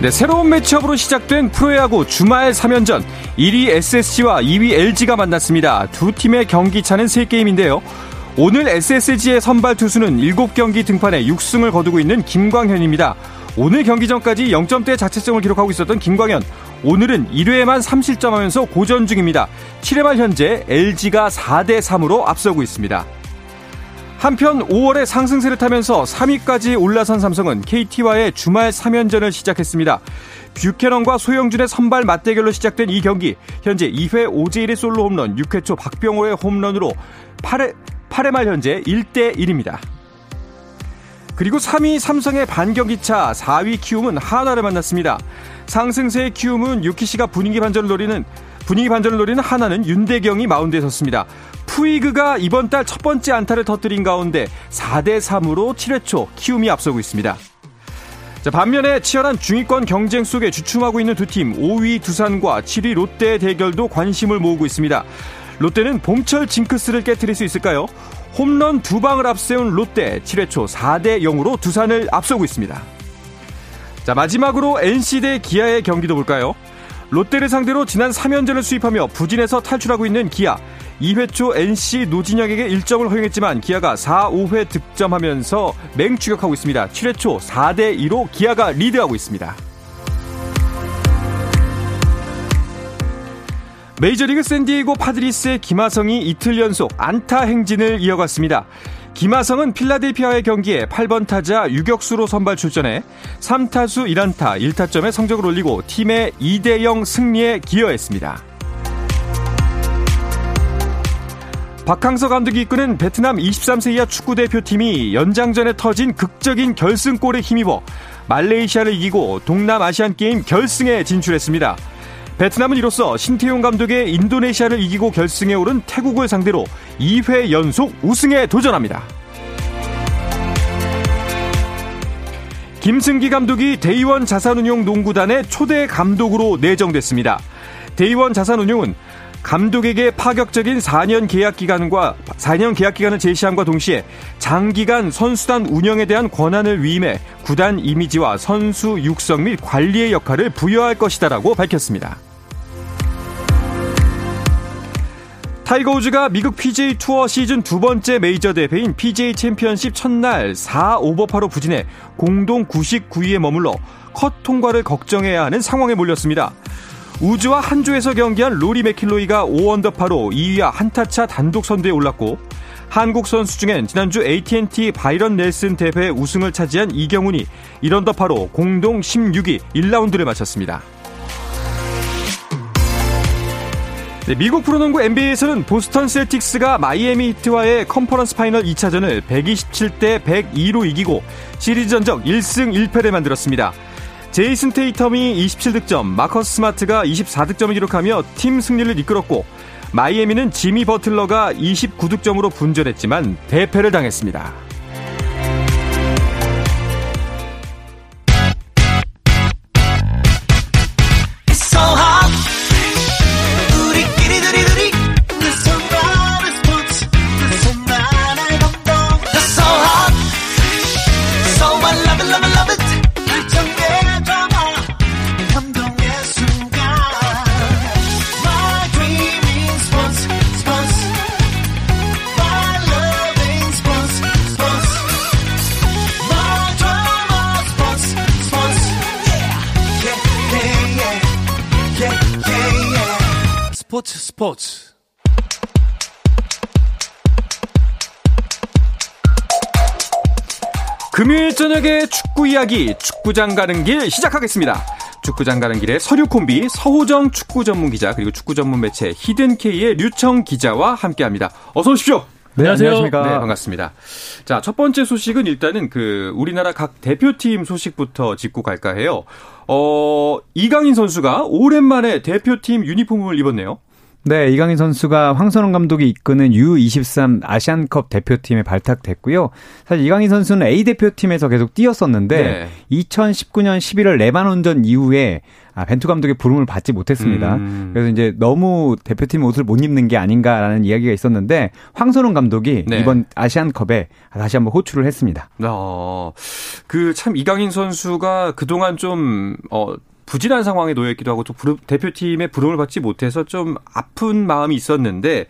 네, 새로운 매치업으로 시작된 프로야구 주말 3연전 1위 SSG와 2위 LG가 만났습니다. 두 팀의 경기 차는 3게임인데요. 오늘 SSG의 선발 투수는 7경기 등판에 6승을 거두고 있는 김광현입니다. 오늘 경기 전까지 0점대 자책점을 기록하고 있었던 김광현. 오늘은 1회에만 3실점하면서 고전 중입니다. 7회 말 현재 LG가 4대 3으로 앞서고 있습니다. 한편 5월에 상승세를 타면서 3위까지 올라선 삼성은 KT와의 주말 3연전을 시작했습니다. 뷰캐넌과 소형준의 선발 맞대결로 시작된 이 경기 현재 2회 오재일의 솔로 홈런, 6회 초 박병호의 홈런으로 8회, 8회 말 현재 1대 1입니다. 그리고 3위 삼성의 반경기차 4위 키움은 한화를 만났습니다. 상승세의 키움은 요키시가 분위기 반전을 노리는 분위기 반전을 노리는 한화는 윤대경이 마운드에 섰습니다. 푸이그가 이번 달 첫 번째 안타를 터뜨린 가운데 4대 3으로 7회 초 키움이 앞서고 있습니다. 자, 반면에 치열한 중위권 경쟁 속에 주춤하고 있는 두 팀 5위 두산과 7위 롯데의 대결도 관심을 모으고 있습니다. 롯데는 봄철 징크스를 깨뜨릴 수 있을까요? 홈런 두 방을 앞세운 롯데 7회 초 4대 0으로 두산을 앞서고 있습니다. 자, 마지막으로 NC 대 기아의 경기도 볼까요? 롯데를 상대로 지난 3연전을 수입하며 부진에서 탈출하고 있는 기아. 2회 초 NC 노진혁에게 1점을 허용했지만 기아가 4, 5회 득점하면서 맹추격하고 있습니다. 7회 초 4대 2로 기아가 리드하고 있습니다. 메이저리그 샌디에이고 파드리스의 김하성이 이틀 연속 안타 행진을 이어갔습니다. 김하성은 필라델피아의 경기에 8번 타자 유격수로 선발 출전해 3타수 1안타 1타점의 성적을 올리고 팀의 2대0 승리에 기여했습니다. 박항서 감독이 이끄는 베트남 23세 이하 축구대표팀이 연장전에 터진 극적인 결승골에 힘입어 말레이시아를 이기고 동남아시안게임 결승에 진출했습니다. 베트남은 이로써 신태용 감독의 인도네시아를 이기고 결승에 오른 태국을 상대로 2회 연속 우승에 도전합니다. 김승기 감독이 대의원 자산운용 농구단의 초대 감독으로 내정됐습니다. 대의원 자산운용은 감독에게 파격적인 4년 계약 기간과 4년 계약 기간을 제시함과 동시에 장기간 선수단 운영에 대한 권한을 위임해 구단 이미지와 선수 육성 및 관리의 역할을 부여할 것이다라고 밝혔습니다. 타이거 우즈가 미국 PGA 투어 시즌 두 번째 메이저 대회인 PGA 챔피언십 첫날 4 오버파로 부진해 공동 99위에 머물러 컷 통과를 걱정해야 하는 상황에 몰렸습니다. 우즈와 한 조에서 경기한 로리 맥킬로이가 5언더파로 2위와 한타차 단독 선두에 올랐고 한국 선수 중엔 지난주 AT&T 바이런 넬슨 대회 우승을 차지한 이경훈이 1언더파로 공동 16위 1라운드를 마쳤습니다. 네, 미국 프로농구 NBA에서는 보스턴 셀틱스가 마이애미 히트와의 컨퍼런스 파이널 2차전을 127대 102로 이기고 시리즈 전적 1승 1패를 만들었습니다. 제이슨 테이텀이 27득점, 마커스 스마트가 24득점을 기록하며 팀 승리를 이끌었고 마이애미는 지미 버틀러가 29득점으로 분전했지만 대패를 당했습니다. 스포츠 스포츠 금요일 저녁에 축구 이야기 축구장 가는 길 시작하겠습니다. 축구장 가는 길의 서류 콤비 서호정 축구 전문 기자 그리고 축구 전문 매체 히든케이의 류청 기자와 함께합니다. 어서 오십시오. 네, 안녕하세요. 안녕하십니까. 네, 반갑습니다. 자, 첫 번째 소식은 일단은 그 우리나라 각 대표팀 소식부터 짚고 갈까 해요. 어, 이강인 선수가 오랜만에 대표팀 유니폼을 입었네요. 네, 이강인 선수가 황선홍 감독이 이끄는 U23 아시안컵 대표팀에 발탁됐고요. 사실 이강인 선수는 A 대표팀에서 계속 뛰었었는데 네. 2019년 11월 레바논전 이후에 아, 벤투 감독의 부름을 받지 못했습니다. 음. 그래서 이제 너무 대표팀 옷을 못 입는 게 아닌가라는 이야기가 있었는데 황선홍 감독이 네. 이번 아시안컵에 다시 한번 호출을 했습니다. 어, 그 참 이강인 선수가 그동안 좀 어, 부진한 상황에 놓여 있기도 하고 또 대표팀의 부름을 받지 못해서 좀 아픈 마음이 있었는데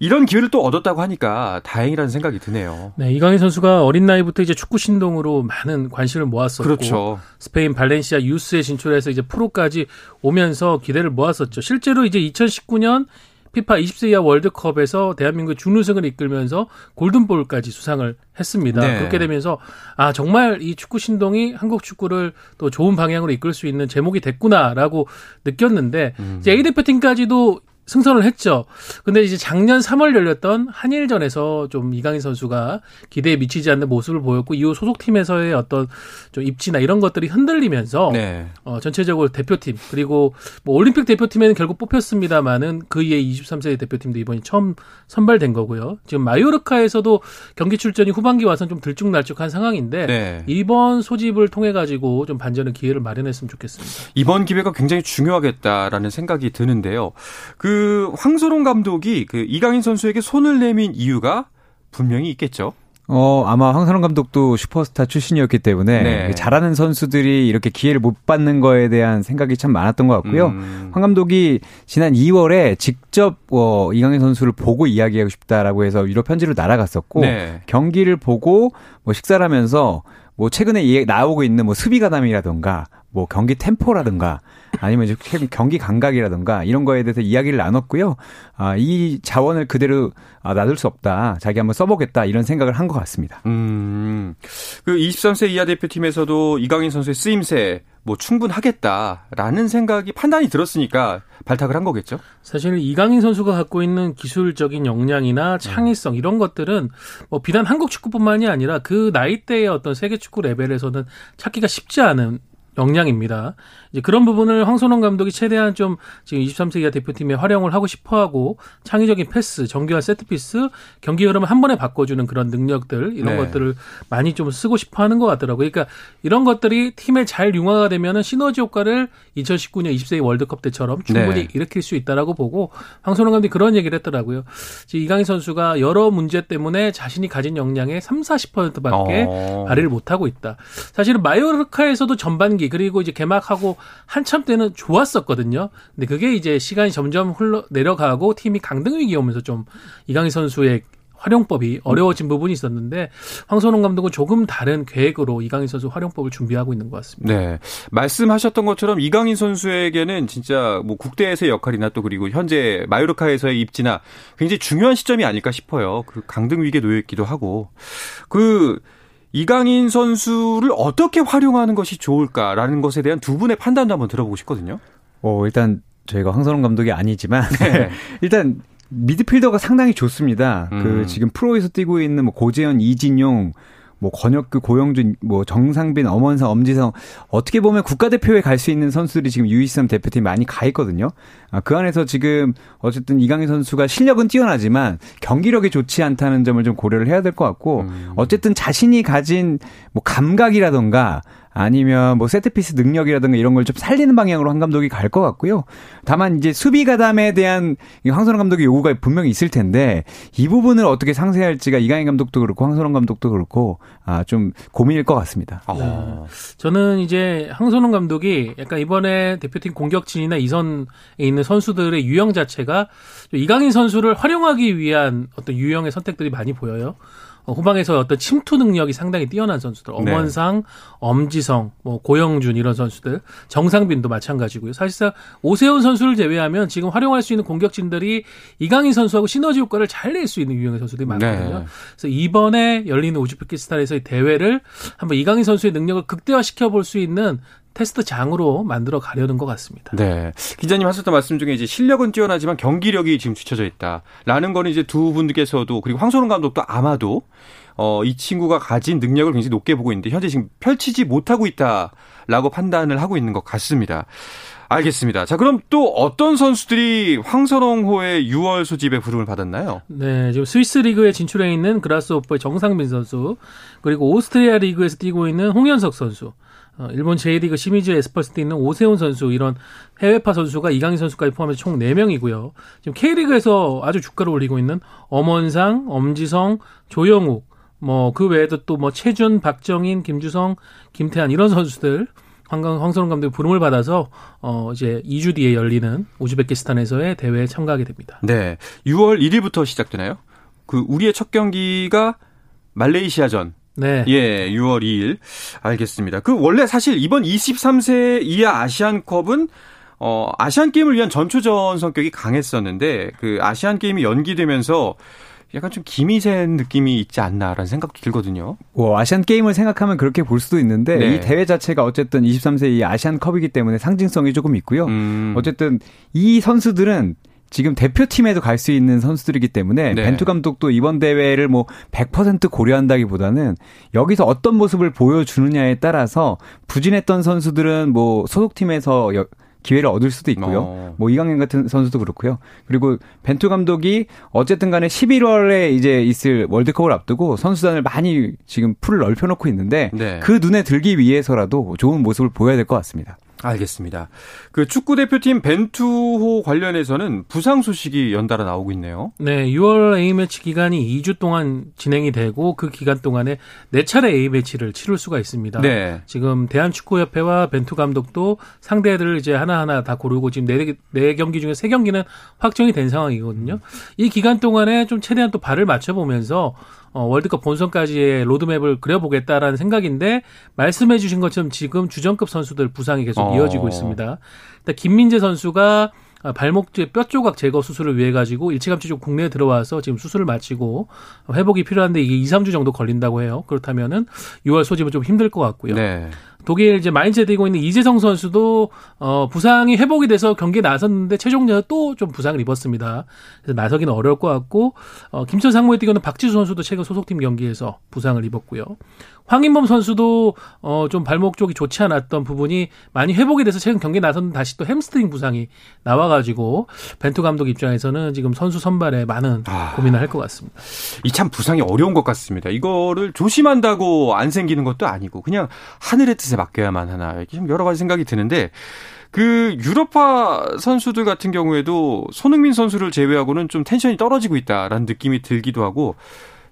이런 기회를 또 얻었다고 하니까 다행이라는 생각이 드네요. 네, 이강인 선수가 어린 나이부터 이제 축구 신동으로 많은 관심을 모았었고 그렇죠. 스페인 발렌시아 유스에 진출해서 이제 프로까지 오면서 기대를 모았었죠. 실제로 이제 2019년 피파 20세 이하 월드컵에서 대한민국 준우승을 이끌면서 골든볼까지 수상을 했습니다. 네. 그렇게 되면서 아 정말 이 축구 신동이 한국 축구를 또 좋은 방향으로 이끌 수 있는 제목이 됐구나라고 느꼈는데 음. 이제 A 대표팀까지도 승선을 했죠. 근데 이제 작년 3월 열렸던 한일전에서 좀 이강인 선수가 기대에 미치지 않는 모습을 보였고 이후 소속팀에서의 어떤 좀 입지나 이런 것들이 흔들리면서 네. 어, 전체적으로 대표팀 그리고 뭐 올림픽 대표팀에는 결국 뽑혔습니다만은 그 이에 23세 대표팀도 이번이 처음 선발된 거고요. 지금 마요르카에서도 경기 출전이 후반기 와서는 좀 들쭉날쭉한 상황인데 네. 이번 소집을 통해 가지고 좀 반전의 기회를 마련했으면 좋겠습니다. 이번 기회가 굉장히 중요하겠다라는 생각이 드는데요. 그그 황소롱 감독이 그 이강인 선수에게 손을 내민 이유가 분명히 있겠죠. 어, 아마 황선홍 감독도 슈퍼스타 출신이었기 때문에 네. 잘하는 선수들이 이렇게 기회를 못 받는 거에 대한 생각이 참 많았던 것 같고요. 음. 황 감독이 지난 2월에 직접 어, 이강인 선수를 보고 이야기하고 싶다라고 해서 유럽 편지로 날아갔었고 네. 경기를 보고 뭐 식사를 하면서 뭐 최근에 나오고 있는 뭐 수비 가담이라던가 뭐 경기 템포라든가 아니면 이제 경기 감각이라든가 이런 거에 대해서 이야기를 나눴고요. 아, 이 자원을 그대로 아, 놔둘 수 없다. 자기 한번 써보겠다. 이런 생각을 한 것 같습니다. 음, 그 23세 이하 대표팀에서도 이강인 선수의 쓰임새 뭐 충분하겠다라는 생각이 판단이 들었으니까 발탁을 한 거겠죠? 사실 이강인 선수가 갖고 있는 기술적인 역량이나 창의성 이런 것들은 뭐 비단 한국 축구뿐만이 아니라 그 나이대의 어떤 세계 축구 레벨에서는 찾기가 쉽지 않은 역량입니다. 이제 그런 부분을 황선홍 감독이 최대한 좀 지금 23세 이하 대표팀에 활용을 하고 싶어 하고 창의적인 패스, 정교한 세트피스, 경기 흐름을 한 번에 바꿔주는 그런 능력들 이런 네. 것들을 많이 좀 쓰고 싶어 하는 것 같더라고요. 그러니까 이런 것들이 팀에 잘 융화가 되면은 시너지 효과를 2019년 20세 월드컵 때처럼 충분히 네. 일으킬 수 있다라고 보고 황선홍 감독이 그런 얘기를 했더라고요. 지금 이강인 선수가 여러 문제 때문에 자신이 가진 역량의 3, 40%밖에 어. 발휘를 못 하고 있다. 사실은 마요르카에서도 전반기 그리고 이제 개막하고 한참 때는 좋았었거든요. 근데 그게 이제 시간이 점점 흘러 내려가고 팀이 강등 위기에 오면서 좀 이강인 선수의 활용법이 어려워진 부분이 있었는데 황선홍 감독은 조금 다른 계획으로 이강인 선수 활용법을 준비하고 있는 것 같습니다. 네. 말씀하셨던 것처럼 이강인 선수에게는 진짜 뭐 국대에서의 역할이나 또 그리고 현재 마요르카에서의 입지나 굉장히 중요한 시점이 아닐까 싶어요. 그 강등 위기에 놓여 있기도 하고. 그 이강인 선수를 어떻게 활용하는 것이 좋을까라는 것에 대한 두 분의 판단도 한번 들어보고 싶거든요. 어, 일단 저희가 황선홍 감독이 아니지만 네. 일단 미드필더가 상당히 좋습니다. 그 음. 그 지금 프로에서 뛰고 있는 뭐 고재현, 이진용 뭐 권혁규, 고영준, 뭐 정상빈, 엄원상, 엄지성 어떻게 보면 국가대표에 갈 수 있는 선수들이 지금 U23 대표팀 많이 가 있거든요. 아, 그 안에서 지금 어쨌든 이강인 선수가 실력은 뛰어나지만 경기력이 좋지 않다는 점을 좀 고려를 해야 될 것 같고 음. 어쨌든 자신이 가진 뭐 감각이라던가 아니면 뭐 세트피스 능력이라든가 이런 걸 좀 살리는 방향으로 한 감독이 갈 것 같고요. 다만 이제 수비 가담에 대한 황선홍 감독의 요구가 분명히 있을 텐데 이 부분을 어떻게 상세할지가 이강인 감독도 그렇고 황선홍 감독도 그렇고 아 좀 고민일 것 같습니다. 아. 네. 저는 이제 황선홍 감독이 약간 이번에 대표팀 공격진이나 이선에 있는 선수들의 유형 자체가 이강인 선수를 활용하기 위한 어떤 유형의 선택들이 많이 보여요. 어, 후방에서 어떤 침투 능력이 상당히 뛰어난 선수들. 네. 엄원상, 네. 엄지성, 뭐 고영준 이런 선수들, 정상빈도 마찬가지고요. 사실상 오세훈 선수를 제외하면 지금 활용할 수 있는 공격진들이 이강인 선수하고 시너지 효과를 잘 낼 수 있는 유형의 선수들이 많거든요. 네. 그래서 이번에 열리는 우즈베키스탄에서의 대회를 한번 이강인 선수의 능력을 극대화시켜 볼 수 있는 테스트 장으로 만들어 가려는 것 같습니다. 네. 기자님 하셨던 말씀 중에 이제 실력은 뛰어나지만 경기력이 지금 뒤쳐져 있다라는 거는 이제 두 분께서도 그리고 황소롱 감독도 아마도 어, 이 친구가 가진 능력을 굉장히 높게 보고 있는데 현재 지금 펼치지 못하고 있다라고 판단을 하고 있는 것 같습니다. 알겠습니다. 자, 그럼 또 어떤 선수들이 황선홍호의 6월 소집에 부름을 받았나요? 네, 지금 스위스 리그에 진출해 있는 그라스오퍼의 정상빈 선수, 그리고 오스트리아 리그에서 뛰고 있는 홍현석 선수, 어, 일본 제1리그 시미즈 에스펄스 때 있는 오세훈 선수 이런 해외파 선수가 이강인 선수까지 포함해서 총 4명이고요. 지금 K리그에서 아주 주가를 올리고 있는 엄원상, 엄지성, 조영욱 뭐 그 외에도 또 뭐 최준, 박정인, 김주성, 김태한 이런 선수들 황강 황선홍 감독이 부름을 받아서 어 이제 2주 뒤에 열리는 우즈베키스탄에서의 대회에 참가하게 됩니다. 네. 6월 1일부터 시작되나요? 그 우리의 첫 경기가 말레이시아전 네. 예, 6월 2일. 알겠습니다. 그 원래 사실 이번 23세 이하 아시안컵은 어, 아시안 게임을 위한 전초전 성격이 강했었는데 그 아시안 게임이 연기되면서 약간 좀 기미 센 느낌이 있지 않나라는 생각도 들거든요. 뭐 아시안 게임을 생각하면 그렇게 볼 수도 있는데 네. 이 대회 자체가 어쨌든 23세 이 아시안컵이기 때문에 상징성이 조금 있고요. 음. 어쨌든 이 선수들은 지금 대표팀에도 갈 수 있는 선수들이기 때문에 네. 벤투 감독도 이번 대회를 뭐 100% 고려한다기보다는 여기서 어떤 모습을 보여주느냐에 따라서 부진했던 선수들은 뭐 소속팀에서 여- 기회를 얻을 수도 있고요. 어. 뭐 이강인 같은 선수도 그렇고요. 그리고 벤투 감독이 어쨌든 간에 11월에 이제 있을 월드컵을 앞두고 선수단을 많이 지금 풀을 넓혀놓고 있는데 네. 그 눈에 들기 위해서라도 좋은 모습을 보여야 될 것 같습니다. 알겠습니다. 그 축구 대표팀 벤투호 관련해서는 부상 소식이 연달아 나오고 있네요. 네, 6월 A매치 기간이 2주 동안 진행이 되고 그 기간 동안에 4차례 A매치를 치룰 수가 있습니다. 네. 지금 대한축구협회와 벤투 감독도 상대들을 이제 하나하나 다 고르고 지금 네, 네 경기 중에 세 경기는 확정이 된 상황이거든요. 이 기간 동안에 좀 최대한 또 발을 맞춰 보면서 어, 월드컵 본선까지의 로드맵을 그려보겠다라는 생각인데 말씀해 주신 것처럼 지금 주전급 선수들 부상이 계속 어. 이어지고 있습니다. 일단 김민재 선수가 아, 발목 뒤에 뼈 조각 제거 수술을 위해 가지고 일찌감치 좀 국내에 들어와서 지금 수술을 마치고 회복이 필요한데 이게 2, 3주 정도 걸린다고 해요. 그렇다면은 6월 소집은 좀 힘들 것 같고요. 네. 독일 이제 마인츠에 뛰고 있는 이재성 선수도 어 부상이 회복이 돼서 경기에 나섰는데 최종전에 또 좀 부상을 입었습니다. 그래서 나서기는 어려울 것 같고 어 김천 상무에 뛰고 있는 박지수 선수도 최근 소속팀 경기에서 부상을 입었고요. 황인범 선수도 어 좀 발목 쪽이 좋지 않았던 부분이 많이 회복이 돼서 최근 경기에 나섰는데 다시 또 햄스트링 부상이 나와가지고 벤투 감독 입장에서는 지금 선수 선발에 많은 아. 고민을 할 것 같습니다. 이 참 부상이 어려운 것 같습니다. 이거를 조심한다고 안 생기는 것도 아니고 그냥 하늘의 뜻에 맡겨야만 하나 이렇게 좀 여러 가지 생각이 드는데 그 유럽파 선수들 같은 경우에도 손흥민 선수를 제외하고는 좀 텐션이 떨어지고 있다라는 느낌이 들기도 하고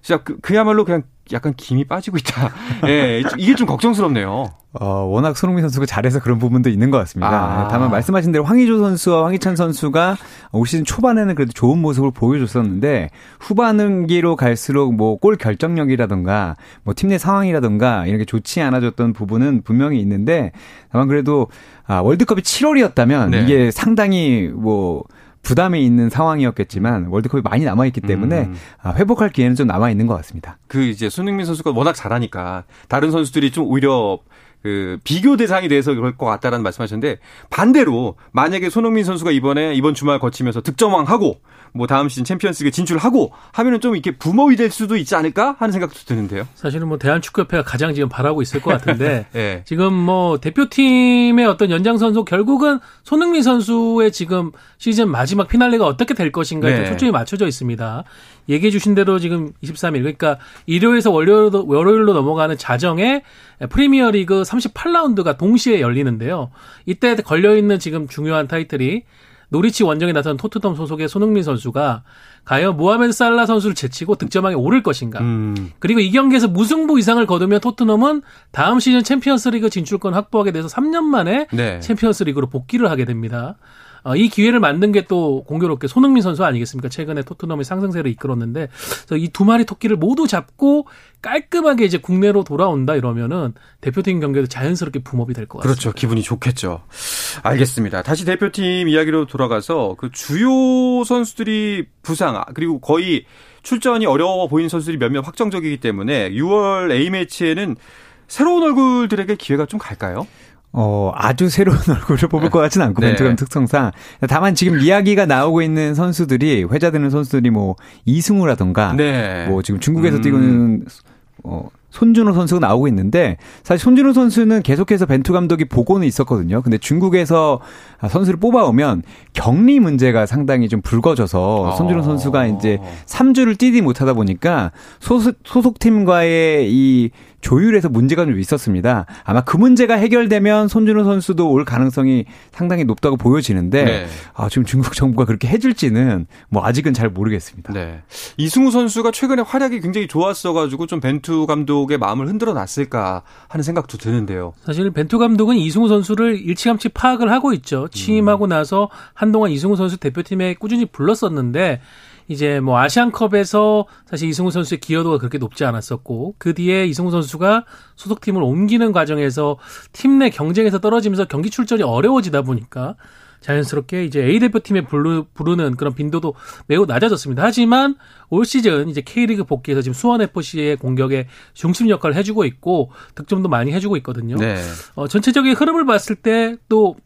진짜 그, 그야말로 그냥 약간 김이 빠지고 있다. 예, 이게 좀 걱정스럽네요. 어, 워낙 손흥민 선수가 잘해서 그런 부분도 있는 것 같습니다. 아. 다만 말씀하신 대로 황의조 선수와 황희찬 선수가 올 시즌 초반에는 그래도 좋은 모습을 보여줬었는데 후반기로 갈수록 뭐 골 결정력이라던가 뭐 팀 내 상황이라던가 이렇게 좋지 않아졌던 부분은 분명히 있는데 다만 그래도 아, 월드컵이 7월이었다면 네. 이게 상당히 뭐 부담이 있는 상황이었겠지만 월드컵이 많이 남아있기 때문에 음. 아, 회복할 기회는 좀 남아있는 것 같습니다. 그 이제 손흥민 선수가 워낙 잘하니까 다른 선수들이 좀 오히려 그 비교 대상이 돼서 그럴 것 같다라는 말씀하셨는데 반대로 만약에 손흥민 선수가 이번에 이번 주말 거치면서 득점왕하고 뭐 다음 시즌 챔피언스리그 진출하고 하면은 좀 이렇게 부모이 될 수도 있지 않을까 하는 생각도 드는데요. 사실은 뭐 대한축구협회가 가장 지금 바라고 있을 것 같은데 예. 지금 뭐 대표팀의 어떤 연장선수 결국은 손흥민 선수의 지금 시즌 마지막 피날레가 어떻게 될 것인가에 좀 네. 초점이 맞춰져 있습니다. 얘기해 주신 대로 지금 23일 그러니까 일요일에서 월요일로, 월요일로 넘어가는 자정에 프리미어리그 38라운드가 동시에 열리는데요. 이때 걸려 있는 지금 중요한 타이틀이 노리치 원정에 나선 토트넘 소속의 손흥민 선수가 과연 모하메드 살라 선수를 제치고 득점왕에 오를 것인가? 음. 그리고 이 경기에서 무승부 이상을 거두면 토트넘은 다음 시즌 챔피언스리그 진출권 확보하게 돼서 3년 만에 네. 챔피언스리그로 복귀를 하게 됩니다. 어, 이 기회를 만든 게 또 공교롭게 손흥민 선수 아니겠습니까? 최근에 토트넘의 상승세를 이끌었는데 이 두 마리 토끼를 모두 잡고 깔끔하게 이제 국내로 돌아온다 이러면은 대표팀 경기에도 자연스럽게 붐업이 될 것 같습니다. 그렇죠. 기분이 좋겠죠. 알겠습니다. 다시 대표팀 이야기로 돌아가서 그 주요 선수들이 부상 아, 그리고 거의 출전이 어려워 보이는 선수들이 몇몇 확정적이기 때문에 6월 A 매치에는 새로운 얼굴들에게 기회가 좀 갈까요? 어, 아주 새로운 얼굴을 뽑을 것 같지는 않고, 네. 벤투감 특성상. 다만 지금 이야기가 나오고 있는 선수들이, 회자되는 선수들이 뭐, 이승우라던가, 네. 뭐, 지금 중국에서 음. 뛰고 있는, 어, 손준호 선수가 나오고 있는데 사실 손준호 선수는 계속해서 벤투 감독이 보고는 있었거든요. 근데 중국에서 선수를 뽑아오면 격리 문제가 상당히 좀 불거져서 손준호 선수가 이제 3주를 뛰지 못하다 보니까 소속, 소속팀과의 이 조율에서 문제가 좀 있었습니다. 아마 그 문제가 해결되면 손준호 선수도 올 가능성이 상당히 높다고 보여지는데 네. 아, 지금 중국 정부가 그렇게 해줄지는 뭐 아직은 잘 모르겠습니다. 네. 이승우 선수가 최근에 활약이 굉장히 좋았어가지고 좀 벤투 감독의 마음을 흔들어 놨을까 하는 생각도 드는데요. 사실 벤투 감독은 이승우 선수를 일찌감치 파악을 하고 있죠. 취임하고 음. 나서 한동안 이승우 선수 대표팀에 꾸준히 불렀었는데 이제 뭐 아시안컵에서 사실 이승우 선수의 기여도가 그렇게 높지 않았었고 그 뒤에 이승우 선수가 소속팀을 옮기는 과정에서 팀 내 경쟁에서 떨어지면서 경기 출전이 어려워지다 보니까 자연스럽게 이제 A 대표팀에 부르, 부르는 그런 빈도도 매우 낮아졌습니다. 하지만 올 시즌 이제 K리그 복귀해서 지금 수원 FC의 공격에 중심 역할을 해주고 있고 득점도 많이 해주고 있거든요. 네. 어, 전체적인 흐름을 봤을 때 또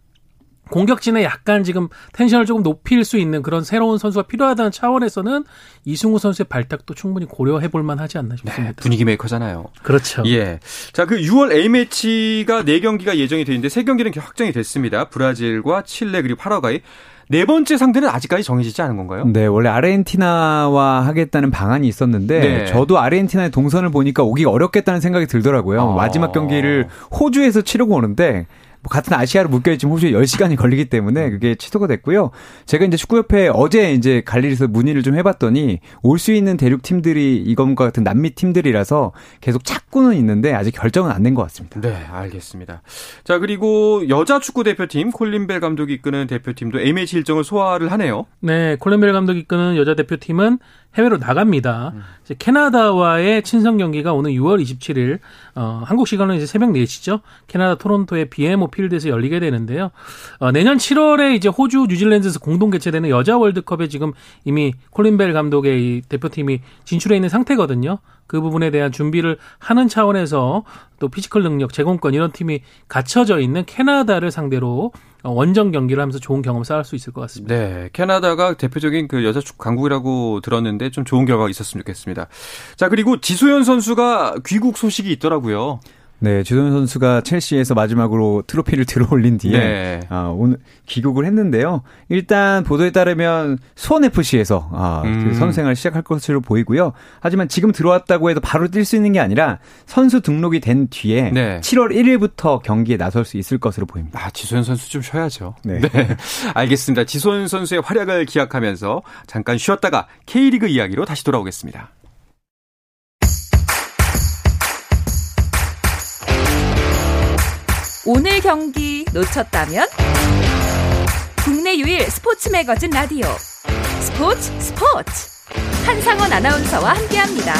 공격진에 약간 지금 텐션을 조금 높일 수 있는 그런 새로운 선수가 필요하다는 차원에서는 이승우 선수의 발탁도 충분히 고려해 볼 만하지 않나 싶습니다. 네, 분위기 메이커잖아요. 그렇죠. 예. 자, 그 6월 A매치가 4경기가 예정이 되어 있는데 3경기는 확정이 됐습니다. 브라질과 칠레 그리고 파라과이. 네 번째 상대는 아직까지 정해지지 않은 건가요? 네, 원래 아르헨티나와 하겠다는 방안이 있었는데 네. 저도 아르헨티나의 동선을 보니까 오기 어렵겠다는 생각이 들더라고요. 어. 마지막 경기를 호주에서 치르고 오는데 뭐 같은 아시아로 묶여있지만 호주에 10시간이 걸리기 때문에 그게 취소가 됐고요. 제가 이제 축구협회 어제 이제 갈일에서 문의를 좀 해봤더니 올 수 있는 대륙 팀들이 이것과 같은 남미 팀들이라서 계속 찾고는 있는데 아직 결정은 안된것 같습니다. 네, 알겠습니다. 자, 그리고 여자 축구 대표팀 콜린벨 감독이 이끄는 대표팀도 A매치 일정을 소화를 하네요. 네, 콜린벨 감독이 이끄는 여자 대표팀은 해외로 나갑니다. 음. 이제 캐나다와의 친선 경기가 오늘 6월 27일 어, 한국 시간으로 이제 새벽 4시죠. 캐나다 토론토의 BMO 필드에서 열리게 되는데요. 어, 내년 7월에 이제 호주, 뉴질랜드에서 공동 개최되는 여자 월드컵에 지금 이미 콜린벨 감독의 이 대표팀이 진출해 있는 상태거든요. 그 부분에 대한 준비를 하는 차원에서 또 피지컬 능력, 제공권 이런 팀이 갖춰져 있는 캐나다를 상대로 원정 경기를 하면서 좋은 경험 쌓을 수 있을 것 같습니다. 네, 캐나다가 대표적인 그 여자 축구 강국이라고 들었는데 좀 좋은 결과가 있었으면 좋겠습니다. 자, 그리고 지소연 선수가 귀국 소식이 있더라고요. 네, 주동 선수가 첼시에서 마지막으로 트로피를 들어올린 뒤에 네. 아, 오늘 귀국을 했는데요. 일단 보도에 따르면 수원 FC에서 아, 그 음. 그 선수 생활을 시작할 것으로 보이고요. 하지만 지금 들어왔다고 해도 바로 뛸 수 있는 게 아니라 선수 등록이 된 뒤에 네. 7월 1일부터 경기에 나설 수 있을 것으로 보입니다. 아, 지소연 선수 좀 쉬어야죠. 네. 네. 알겠습니다. 지소연 선수의 활약을 기약하면서 잠깐 쉬었다가 K리그 이야기로 다시 돌아오겠습니다. 오늘 경기 놓쳤다면 국내 유일 스포츠 매거진 라디오 스포츠 스포츠 한상원 아나운서와 함께합니다.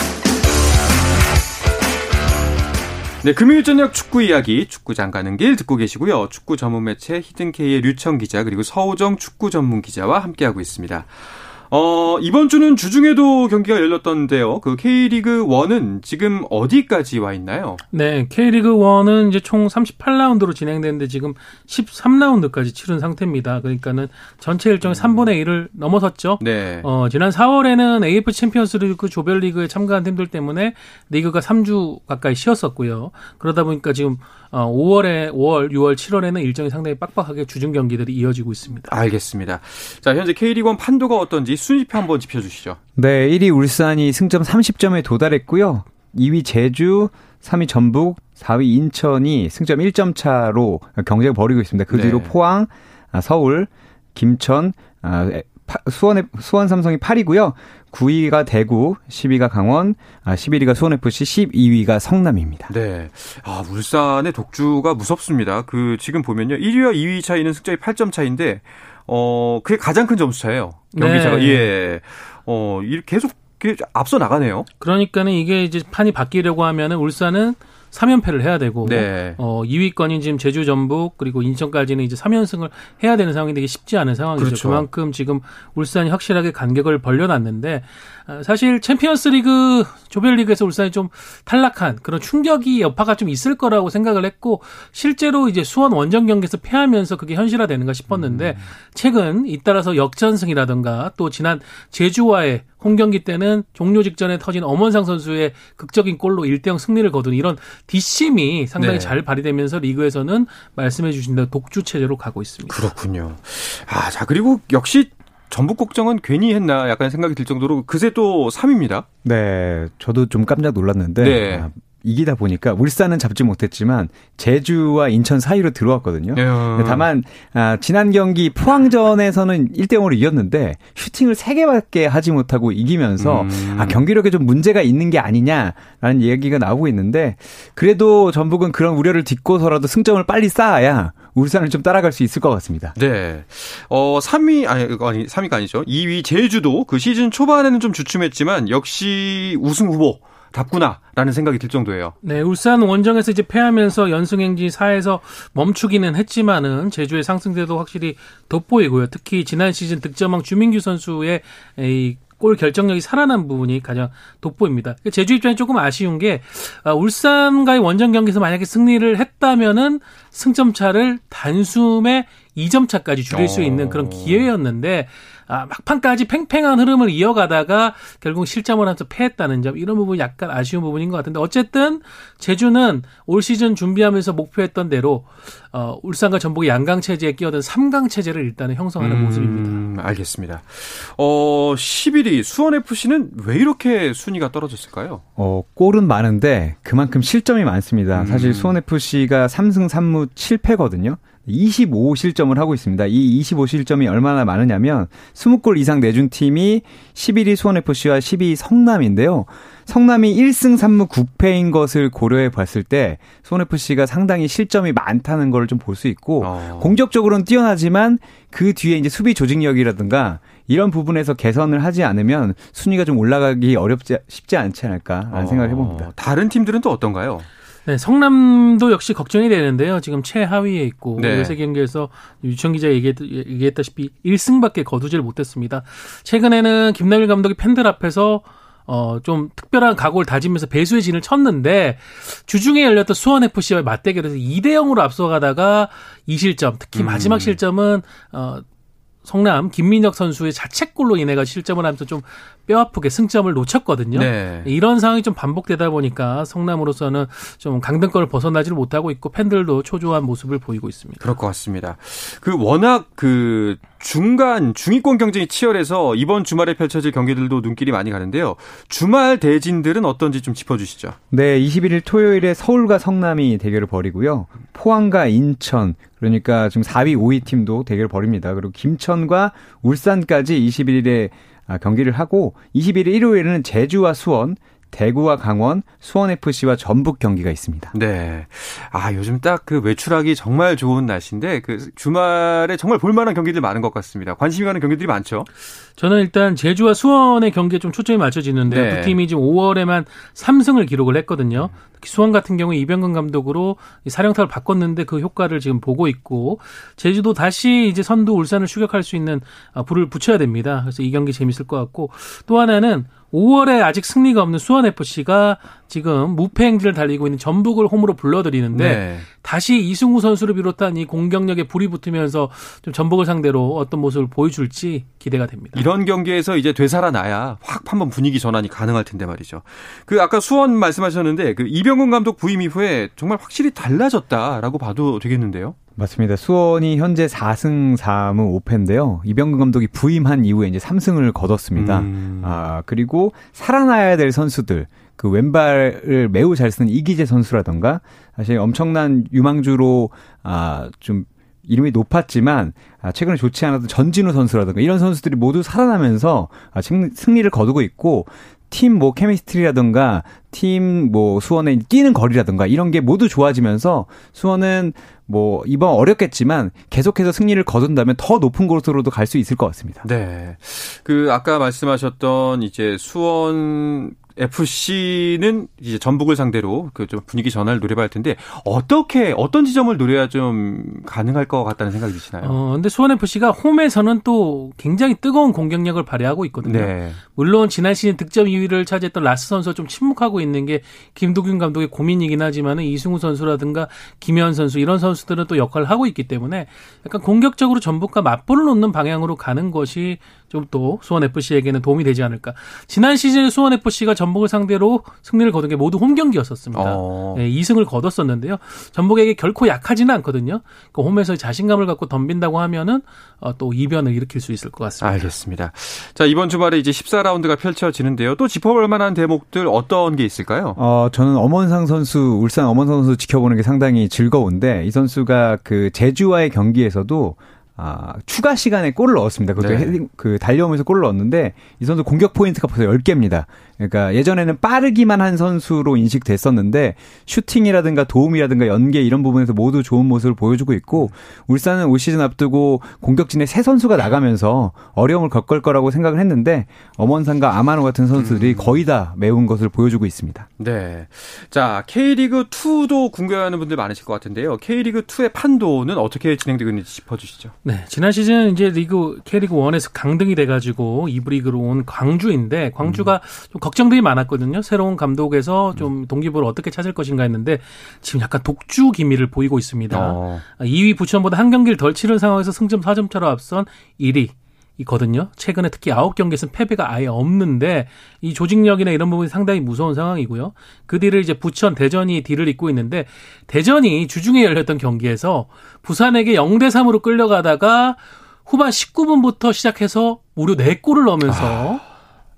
네, 금요일 저녁 축구 이야기 축구장 가는 길 듣고 계시고요. 축구 전문 매체 히든케이의 류청 기자 그리고 서우정 축구 전문 기자와 함께하고 있습니다. 어, 이번 주는 주중에도 경기가 열렸던데요. 그 K리그 1은 지금 어디까지 와 있나요? 네, K리그 1은 이제 총 38라운드로 진행되는데 지금 13라운드까지 치른 상태입니다. 그러니까는 전체 일정의 3분의 1을 넘어섰죠. 네. 어, 지난 4월에는 AFC 챔피언스 리그 조별리그에 참가한 팀들 때문에 리그가 3주 가까이 쉬었었고요. 그러다 보니까 지금 5월에 어, 5월, 6월, 7월에는 일정이 상당히 빡빡하게 주중 경기들이 이어지고 있습니다. 알겠습니다. 자, 현재 K리그 1 판도가 어떤지 순위표 한번 짚어 주시죠. 네, 1위 울산이 승점 30점에 도달했고요. 2위 제주, 3위 전북, 4위 인천이 승점 1점 차로 경쟁을 벌이고 있습니다. 그 뒤로 네. 포항, 아, 서울, 김천, 아, 수원 수원 삼성이 8위고요. 9위가 대구, 10위가 강원, 11위가 아, 수원FC, 12위가 성남입니다. 네. 아, 울산의 독주가 무섭습니다. 그, 지금 보면요. 1위와 2위 차이는 승점이 8점 차인데, 어, 그게 가장 큰 점수 차예요. 경기차가. 네. 예. 어, 계속 앞서 나가네요. 그러니까는 이게 이제 판이 바뀌려고 하면은 울산은 3연패를 해야 되고 네. 어 2위권인 지금 제주 전북 그리고 인천까지는 이제 3연승을 해야 되는 상황인데 이게 쉽지 않은 상황이죠. 그렇죠. 그만큼 지금 울산이 확실하게 간격을 벌려놨는데 어, 사실 챔피언스리그 조별리그에서 울산이 좀 탈락한 그런 충격이 여파가 좀 있을 거라고 생각을 했고 실제로 이제 수원 원정 경기에서 패하면서 그게 현실화되는가 싶었는데 음. 최근 잇따라서 역전승이라든가 또 지난 제주와의 홈 경기 때는 종료 직전에 터진 엄원상 선수의 극적인 골로 1대0 승리를 거둔 이런 뒷심이 상당히 네. 잘 발휘되면서 리그에서는 말씀해 주신 대로 독주 체제로 가고 있습니다. 그렇군요. 아, 자, 그리고 역시 전북 걱정은 괜히 했나 약간 생각이 들 정도로 그새 또 3위입니다. 네, 저도 좀 깜짝 놀랐는데 네. 아, 이기다 보니까 울산은 잡지 못했지만 제주와 인천 사이로 들어왔거든요. 예. 다만 아, 지난 경기 포항전에서는 1대 0으로 이겼는데 슈팅을 3개밖에 하지 못하고 이기면서 음. 아, 경기력에 좀 문제가 있는 게 아니냐라는 얘기가 나오고 있는데 그래도 전북은 그런 우려를 딛고서라도 승점을 빨리 쌓아야 울산을 좀 따라갈 수 있을 것 같습니다. 네. 어, 3위, 아니, 아니, 3위가 아니죠. 2위 제주도 그 시즌 초반에는 좀 주춤했지만 역시 우승 후보 답구나라는 생각이 들 정도예요. 네, 울산 원정에서 이제 패하면서 연승 행진 4에서 멈추기는 했지만은 제주의 상승세도 확실히 돋보이고요. 특히 지난 시즌 득점왕 주민규 선수의 이 골 결정력이 살아난 부분이 가장 돋보입니다. 제주 입장에 조금 아쉬운 게 아, 울산과의 원정 경기에서 만약에 승리를 했다면은 승점 차를 단숨에 2점 차까지 줄일 수 있는 그런 어. 기회였는데 아, 막판까지 팽팽한 흐름을 이어가다가 결국 실점을 하면서 패했다는 점 이런 부분이 약간 아쉬운 부분인 것 같은데 어쨌든 제주는 올 시즌 준비하면서 목표했던 대로 어, 울산과 전북의 양강 체제에 끼어든 3강 체제를 일단은 형성하는 음, 모습입니다. 알겠습니다. 어, 11위 수원 FC는 왜 이렇게 순위가 떨어졌을까요? 어, 골은 많은데 그만큼 실점이 많습니다. 음. 사실 수원 FC가 3승 3무 7패거든요. 25실점을 하고 있습니다. 이 25실점이 얼마나 많으냐면 20골 이상 내준 팀이 11위 수원FC와 12위 성남인데요. 성남이 1승 3무 9패인 것을 고려해 봤을 때 수원FC가 상당히 실점이 많다는 걸 좀 볼 수 있고 어. 공격적으로는 뛰어나지만 그 뒤에 이제 수비 조직력이라든가 이런 부분에서 개선을 하지 않으면 순위가 좀 올라가기 어렵지 쉽지 않지 않을까라는 어. 생각을 해봅니다. 다른 팀들은 또 어떤가요? 네, 성남도 역시 걱정이 되는데요. 지금 최하위에 있고 네. 요새 경기에서 유청 기자 얘기했, 얘기했다시피 1승밖에 거두질 못했습니다. 최근에는 김남일 감독이 팬들 앞에서 어, 좀 특별한 각오를 다지면서 배수의 진을 쳤는데, 주중에 열렸던 수원FC와의 맞대결에서 2대 0으로 앞서가다가 2실점, 특히 음. 마지막 실점은, 어, 성남 김민혁 선수의 자책골로 인해가 실점을 하면서 좀 뼈아프게 승점을 놓쳤거든요. 네. 이런 상황이 좀 반복되다 보니까 성남으로서는 좀 강등권을 벗어나지를 못하고 있고 팬들도 초조한 모습을 보이고 있습니다. 그럴 것 같습니다. 그 워낙 그 중간 중위권 경쟁이 치열해서 이번 주말에 펼쳐질 경기들도 눈길이 많이 가는데요. 주말 대진들은 어떤지 좀 짚어주시죠. 네, 21일 토요일에 서울과 성남이 대결을 벌이고요. 포항과 인천 그러니까 지금 4위, 5위 팀도 대결을 벌입니다. 그리고 김천과 울산까지 21일에 아, 경기를 하고 21일 일요일에는 제주와 수원, 대구와 강원, 수원FC와 전북 경기가 있습니다. 네. 아, 요즘 딱 그 외출하기 정말 좋은 날씨인데 그 주말에 정말 볼만한 경기들 많은 것 같습니다. 관심이 가는 경기들이 많죠. 저는 일단 제주와 수원의 경기에 좀 초점이 맞춰지는데 네. 두 팀이 지금 5월에만 3승을 기록을 했거든요. 특히 수원 같은 경우에 이병근 감독으로 사령탑을 바꿨는데 그 효과를 지금 보고 있고 제주도 다시 이제 선두 울산을 추격할 수 있는 아, 불을 붙여야 됩니다. 그래서 이 경기 재밌을 것 같고 또 하나는 5월에 아직 승리가 없는 수원FC가 지금 무패 행진을 달리고 있는 전북을 홈으로 불러들이는데 네. 다시 이승우 선수를 비롯한 이 공격력에 불이 붙으면서 좀 전북을 상대로 어떤 모습을 보여줄지 기대가 됩니다. 이런 경기에서 이제 되살아나야 확 한번 분위기 전환이 가능할 텐데 말이죠. 그 아까 수원 말씀하셨는데 그 이병훈 감독 부임 이후에 정말 확실히 달라졌다라고 봐도 되겠는데요. 맞습니다. 수원이 현재 4승 4무 5패인데요. 이병근 감독이 부임한 이후에 이제 3승을 거뒀습니다. 음. 아, 그리고 살아나야 될 선수들, 그 왼발을 매우 잘 쓰는 이기재 선수라던가 사실 엄청난 유망주로 아, 좀 이름이 높았지만 아, 최근에 좋지 않았던 전진우 선수라든가 이런 선수들이 모두 살아나면서 아, 승리를 거두고 있고 팀 뭐 케미스트리라든가 팀 뭐 수원의 뛰는 거리라든가 이런 게 모두 좋아지면서 수원은 뭐 이번 어렵겠지만 계속해서 승리를 거둔다면 더 높은 곳으로도 갈 수 있을 것 같습니다. 네. 그 아까 말씀하셨던 이제 수원 FC는 이제 전북을 상대로 그 좀 분위기 전환을 노려봐야 할 텐데 어떻게 어떤 지점을 노려야 좀 가능할 것 같다는 생각이 드시나요? 어, 근데 수원 FC가 홈에서는 또 굉장히 뜨거운 공격력을 발휘하고 있거든요. 네. 물론 지난 시즌 득점 2위를 차지했던 라스 선수가 좀 침묵하고 있는 게 김도균 감독의 고민이긴 하지만은 이승우 선수라든가 김현 선수 이런 선수들은 또 역할을 하고 있기 때문에 약간 공격적으로 전북과 맞불을 놓는 방향으로 가는 것이 좀 또 수원 FC에게는 도움이 되지 않을까. 지난 시즌에 수원 FC가 전북을 상대로 승리를 거둔 게 모두 홈 경기였었습니다. 어. 네, 2승을 거뒀었는데요. 전북에게 결코 약하지는 않거든요. 그 홈에서 자신감을 갖고 덤빈다고 하면은 어, 또 이변을 일으킬 수 있을 것 같습니다. 알겠습니다. 자 이번 주말에 이제 14라운드가 펼쳐지는데요. 또 짚어볼 만한 대목들 어떤 게 있을까요? 어 저는 엄원상 선수 울산 엄원상 선수 지켜보는 게 상당히 즐거운데 이 선수가 그 제주와의 경기에서도 아, 추가 시간에 골을 넣었습니다. 그것도 네. 헤딩, 그 달려오면서 골을 넣었는데 이 선수 공격 포인트가 벌써 10개입니다. 그러니까 예전에는 빠르기만 한 선수로 인식됐었는데 슈팅이라든가 도움이라든가 연계 이런 부분에서 모두 좋은 모습을 보여주고 있고 울산은 올 시즌 앞두고 공격진에 세 선수가 나가면서 어려움을 겪을 거라고 생각을 했는데 엄원상과 아마노 같은 선수들이 음. 거의 다 메운 것을 보여주고 있습니다. 네. 자, K리그 2도 궁금해하는 분들 많으실 것 같은데요. K리그 2의 판도는 어떻게 진행되고 있는지 짚어 주시죠. 네. 지난 시즌 이제 리그 K리그 1에서 강등이 돼 가지고 2부 리그로 온 광주인데 광주가 음. 좀 걱정들이 많았거든요. 새로운 감독에서 좀 동기부를 어떻게 찾을 것인가 했는데 지금 약간 독주 기미를 보이고 있습니다. 어. 2위 부천보다 한 경기를 덜 치른 상황에서 승점 4점 차로 앞선 1위 이거든요. 최근에 특히 9경기에서는 패배가 아예 없는데 이 조직력이나 이런 부분이 상당히 무서운 상황이고요. 그 뒤를 이제 부천, 대전이 뒤를 잇고 있는데 대전이 주중에 열렸던 경기에서 부산에게 0대 3으로 끌려가다가 후반 19분부터 시작해서 무려 4골을 넣으면서 아.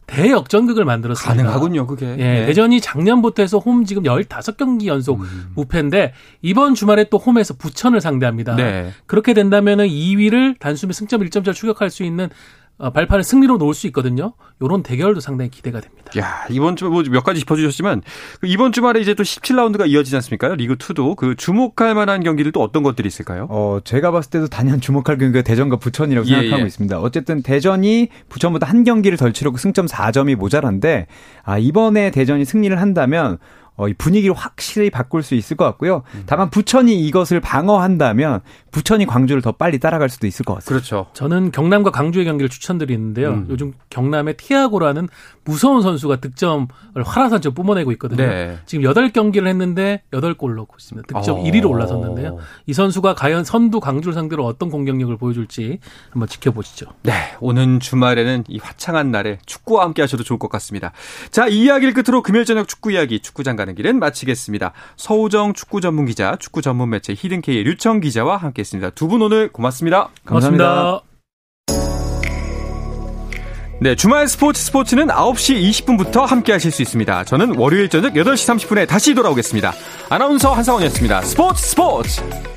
대역전극을 만들었습니다. 가능하군요, 그게. 예, 네. 대전이 작년부터 해서 홈 지금 15경기 연속 음. 무패인데 이번 주말에 또 홈에서 부천을 상대합니다. 네. 그렇게 된다면은 2위를 단숨에 승점 1점차 추격할 수 있는 어, 발판을 승리로 놓을 수 있거든요. 요런 대결도 상당히 기대가 됩니다. 야, 이번 주 뭐 몇 가지 짚어 주셨지만 그 이번 주말에 이제 또 17라운드가 이어지지 않습니까? 리그 2도 그 주목할 만한 경기들 또 어떤 것들이 있을까요? 어, 제가 봤을 때도 단연 주목할 경기가 대전과 부천이라고 예, 생각하고 예. 있습니다. 어쨌든 대전이 부천보다 한 경기를 덜 치르고 승점 4점이 모자란데 아, 이번에 대전이 승리를 한다면 어, 이 분위기를 확실히 바꿀 수 있을 것 같고요. 음. 다만 부천이 이것을 방어한다면 부천이 광주를 더 빨리 따라갈 수도 있을 것 같습니다. 그렇죠. 저는 경남과 강주의 경기를 추천드리는데요. 음. 요즘 경남의 티아고라는 무서운 선수가 득점을 화라산처럼 뿜어내고 있거든요. 네. 지금 8경기를 했는데 8골 넣고 있습니다. 득점 어. 1위로 올라섰는데요. 이 선수가 과연 선두 강주를 상대로 어떤 공격력을 보여줄지 한번 지켜보시죠. 네. 오는 주말에는 이 화창한 날에 축구와 함께 하셔도 좋을 것 같습니다. 자, 이 이야기를 끝으로 금요일 저녁 축구 이야기 축구장 가는 길은 마치겠습니다. 서우정 축구 전문 기자, 축구 전문 매체 히든케이의 류청 기자와 함께했습니다. 두 분 오늘 고맙습니다. 감사합니다. 고맙습니다. 네, 주말 스포츠 스포츠는 9시 20분부터 함께 하실 수 있습니다. 저는 월요일 저녁 8시 30분에 다시 돌아오겠습니다. 아나운서 한상원이었습니다. 스포츠 스포츠!